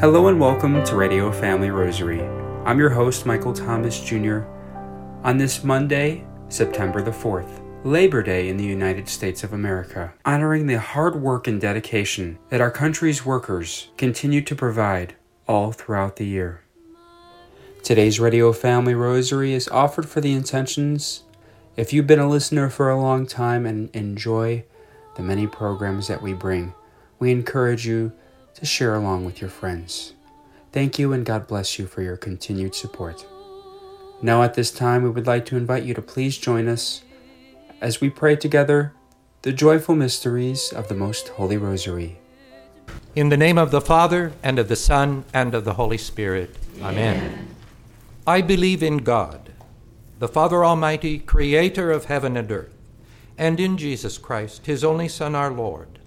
Hello and welcome to Radio Family Rosary. I'm your host, Michael Thomas Jr. On this Monday, September the 4th, Labor Day in the United States of America, honoring the hard work and dedication that our country's workers continue to provide all throughout the year. Today's Radio Family Rosary is offered for the intentions. If you've been a listener for a long time and enjoy the many programs that we bring, we encourage you to share along with your friends. Thank you and God bless you for your continued support. Now, at this time, we would like to invite you to please join us as we pray together the joyful mysteries of the Most Holy Rosary. In the name of the Father, and of the Son, and of the Holy Spirit. Amen. Amen. I believe in God, the Father Almighty, creator of heaven and earth, and in Jesus Christ, his only Son, our Lord,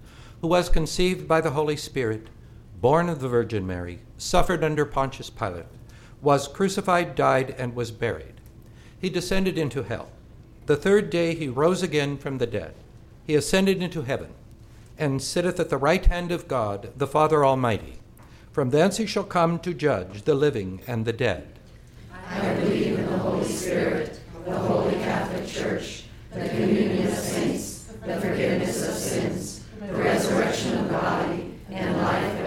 who was conceived by the Holy Spirit, born of the Virgin Mary, suffered under Pontius Pilate, was crucified, died, and was buried. He descended into hell. The third day he rose again from the dead. He ascended into heaven, and sitteth at the right hand of God, the Father Almighty. From thence he shall come to judge the living and the dead. I believe in the Holy Spirit, the Holy Catholic Church, the communion of saints, the forgiveness of sins, the resurrection of the body, and life.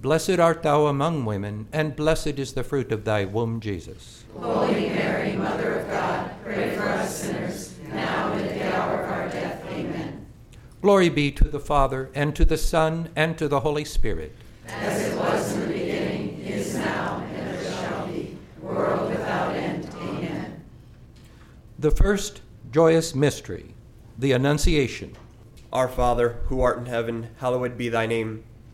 Blessed art thou among women, and blessed is the fruit of thy womb, Jesus. Holy Mary, Mother of God, pray for us sinners, now and at the hour of our death. Amen. Glory be to the Father, and to the Son, and to the Holy Spirit. As it was in the beginning, is now, and ever shall be, world without end. Amen. The first joyous mystery, the Annunciation. Our Father, who art in heaven, hallowed be thy name.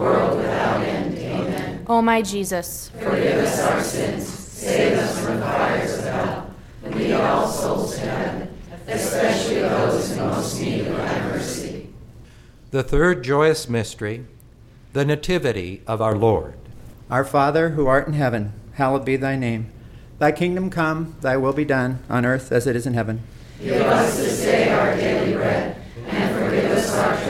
world without end. Amen. O my Jesus, Forgive us our sins, save us from the fires of hell, and lead all souls to heaven, especially those in most need of thy mercy. The third joyous mystery, the Nativity of our Lord. Our Father, who art in heaven, hallowed be thy name. Thy kingdom come, thy will be done, on earth as it is in heaven. Give us this day our daily bread, and forgive us our trespasses, as we forgive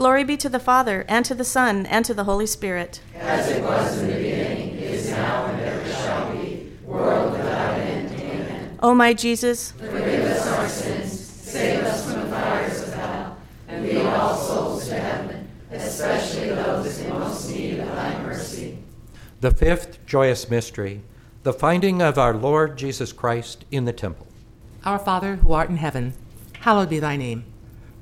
Glory be to the Father, and to the Son, and to the Holy Spirit. As it was in the beginning, is now, and ever shall be, world without end. Amen. O my Jesus, Forgive us our sins, save us from the fires of hell, and lead all souls to heaven, especially those in most need of thy mercy. The fifth joyous mystery, the finding of our Lord Jesus Christ in the temple. Our Father, who art in heaven, hallowed be thy name.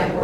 poor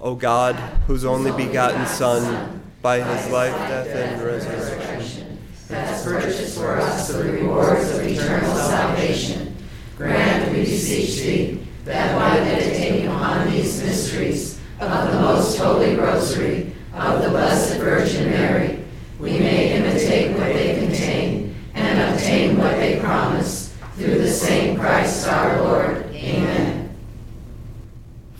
O God, whose only begotten Son, by his life, death, and resurrection, has purchased for us the rewards of eternal salvation. Grant, we beseech thee, that by meditating upon these mysteries of the most holy rosary of the Blessed Virgin Mary, we may imitate what they contain and obtain what they promise through the same Christ our Lord. Amen.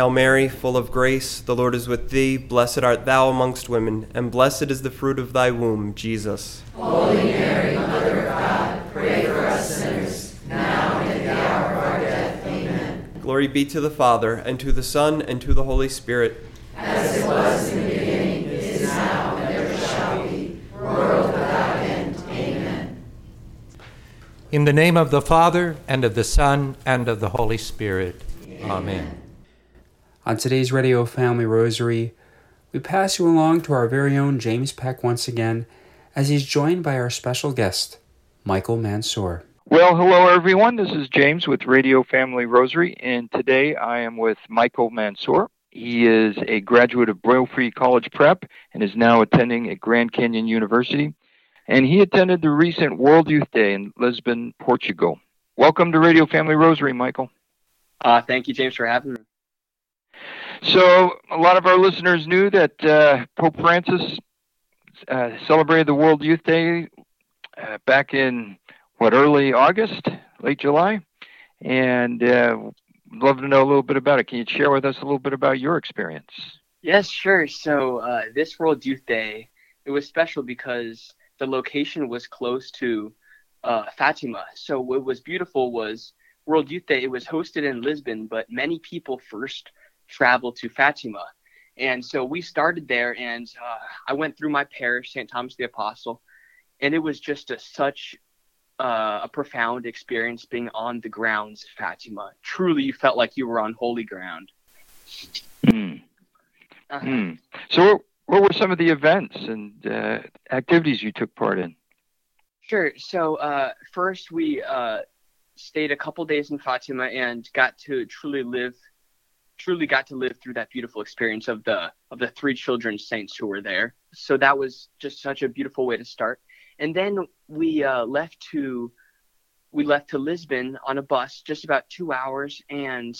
Hail Mary, full of grace, the Lord is with thee. Blessed art thou amongst women, and blessed is the fruit of thy womb, Jesus. Holy Mary, Mother of God, pray for us sinners, now and at the hour of our death. Amen. Glory be to the Father, and to the Son, and to the Holy Spirit. As it was in the beginning, is now, and ever shall be, world without end. Amen. In the name of the Father, and of the Son, and of the Holy Spirit. Amen. On today's Radio Family Rosary, we pass you along to our very own James Peck once again as he's joined by our special guest, Michael Mansour. Well, hello everyone. This is James with Radio Family Rosary, and today I am with Michael Mansour. He is a graduate of Brophy College Prep and is now attending at Grand Canyon University. And he attended the recent World Youth Day in Lisbon, Portugal. Welcome to Radio Family Rosary, Michael. Uh, thank you, James, for having me. So, a lot of our listeners knew that uh, Pope Francis uh, celebrated the World Youth Day uh, back in what early August, late July, and uh, love to know a little bit about it. Can you share with us a little bit about your experience? Yes, sure. So, uh, this World Youth Day, it was special because the location was close to uh, Fatima. So, what was beautiful was World Youth Day. It was hosted in Lisbon, but many people first traveled to Fatima. And so we started there, and uh, I went through my parish, St. Thomas the Apostle, and it was just a, such uh, a profound experience being on the grounds of Fatima. Truly, you felt like you were on holy ground. Mm. Uh-huh. Mm. So, what, what, were some of the events and uh, activities you took part in? Sure. So, uh, first, we uh, stayed a couple days in Fatima and got to truly live truly got to live through that beautiful experience of the of the three children saints who were there. So that was just such a beautiful way to start. And then we uh, left to we left to Lisbon on a bus, just about two hours. And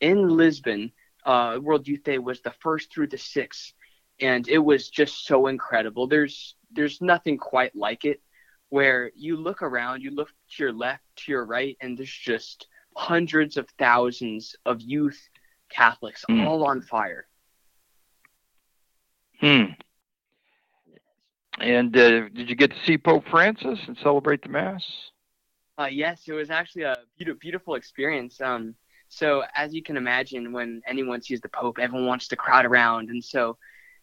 in Lisbon, uh, World Youth Day was the first through the sixth, and it was just so incredible. There's there's nothing quite like it, where you look around, you look to your left, to your right, and there's just hundreds of thousands of youth Catholics, mm. all on fire. Hmm. And uh, did you get to see Pope Francis and celebrate the Mass? Uh, yes, it was actually a beautiful, beautiful experience. Um, so, as you can imagine, when anyone sees the Pope, everyone wants to crowd around. And so,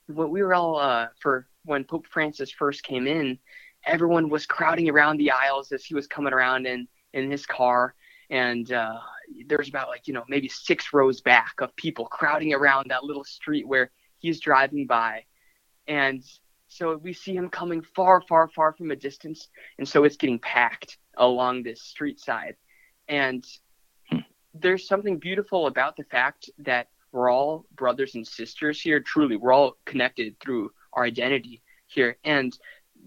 what we were all uh, for when Pope Francis first came in, everyone was crowding around the aisles as he was coming around in in his car and uh, there's about like you know maybe six rows back of people crowding around that little street where he's driving by. And so we see him coming far far far from a distance. And so it's getting packed along this street side. And there's something beautiful about the fact that we're all brothers and sisters here. Truly we're all connected through our identity here. And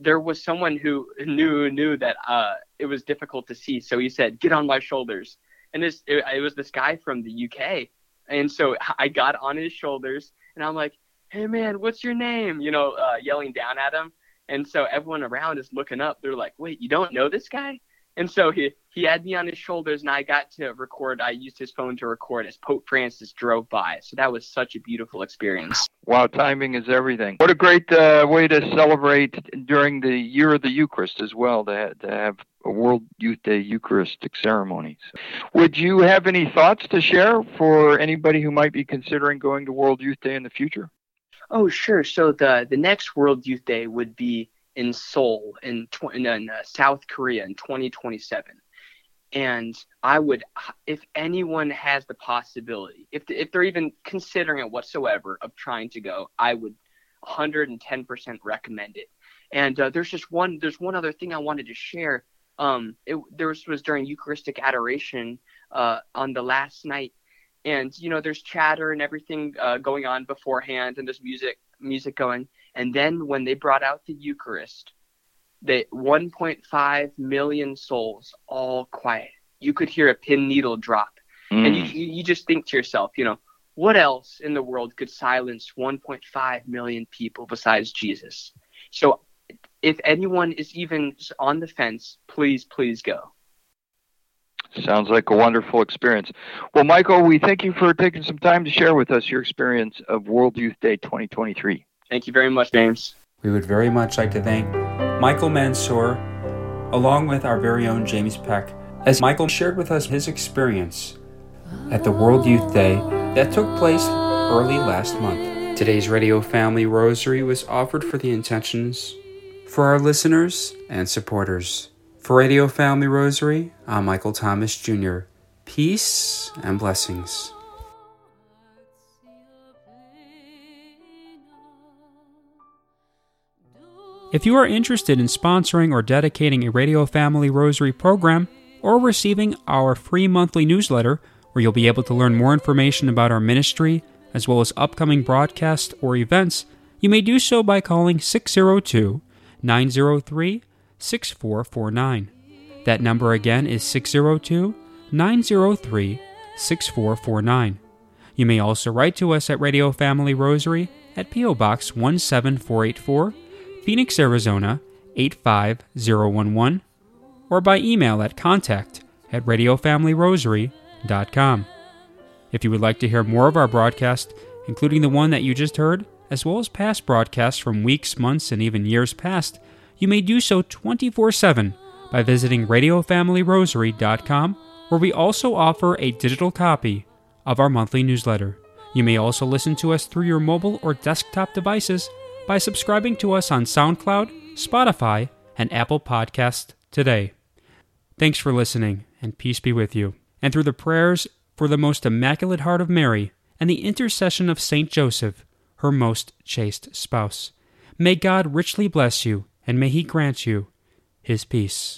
there was someone who knew knew that uh, it was difficult to see, so he said, "Get on my shoulders." And this it, it was this guy from the UK, and so I got on his shoulders, and I'm like, "Hey man, what's your name?" You know, uh, yelling down at him, and so everyone around is looking up. They're like, "Wait, you don't know this guy?" And so he he had me on his shoulders, and I got to record. I used his phone to record as Pope Francis drove by. So that was such a beautiful experience. Wow, timing is everything. What a great uh, way to celebrate during the year of the Eucharist as well. To, to have a World Youth Day Eucharistic ceremony. So, would you have any thoughts to share for anybody who might be considering going to World Youth Day in the future? Oh, sure. So the the next World Youth Day would be in Seoul in, tw- in uh, South Korea in 2027. And I would, if anyone has the possibility, if, if they're even considering it whatsoever of trying to go, I would 110% recommend it. And uh, there's just one, there's one other thing I wanted to share. Um, it, there was, was during Eucharistic adoration uh, on the last night, and you know, there's chatter and everything uh, going on beforehand, and there's music, music going. And then when they brought out the Eucharist, the 1.5 million souls all quiet. You could hear a pin needle drop. Mm. And you, you just think to yourself, you know, what else in the world could silence 1.5 million people besides Jesus? So if anyone is even on the fence, please, please go. Sounds like a wonderful experience. Well, Michael, we thank you for taking some time to share with us your experience of World Youth Day 2023. Thank you very much, James. We would very much like to thank Michael Mansour, along with our very own James Peck, as Michael shared with us his experience at the World Youth Day that took place early last month. Today's Radio Family Rosary was offered for the intentions for our listeners and supporters. For Radio Family Rosary, I'm Michael Thomas Jr. Peace and blessings. If you are interested in sponsoring or dedicating a Radio Family Rosary program or receiving our free monthly newsletter, where you'll be able to learn more information about our ministry as well as upcoming broadcasts or events, you may do so by calling 602 903 6449. That number again is 602 903 6449. You may also write to us at Radio Family Rosary at P.O. Box 17484. Phoenix, Arizona 85011, or by email at contact at radiofamilyrosary.com. If you would like to hear more of our broadcast, including the one that you just heard, as well as past broadcasts from weeks, months, and even years past, you may do so 24 7 by visiting radiofamilyrosary.com, where we also offer a digital copy of our monthly newsletter. You may also listen to us through your mobile or desktop devices by subscribing to us on SoundCloud, Spotify, and Apple Podcast today. Thanks for listening, and peace be with you. And through the prayers for the most immaculate heart of Mary and the intercession of Saint Joseph, her most chaste spouse, may God richly bless you, and may he grant you his peace.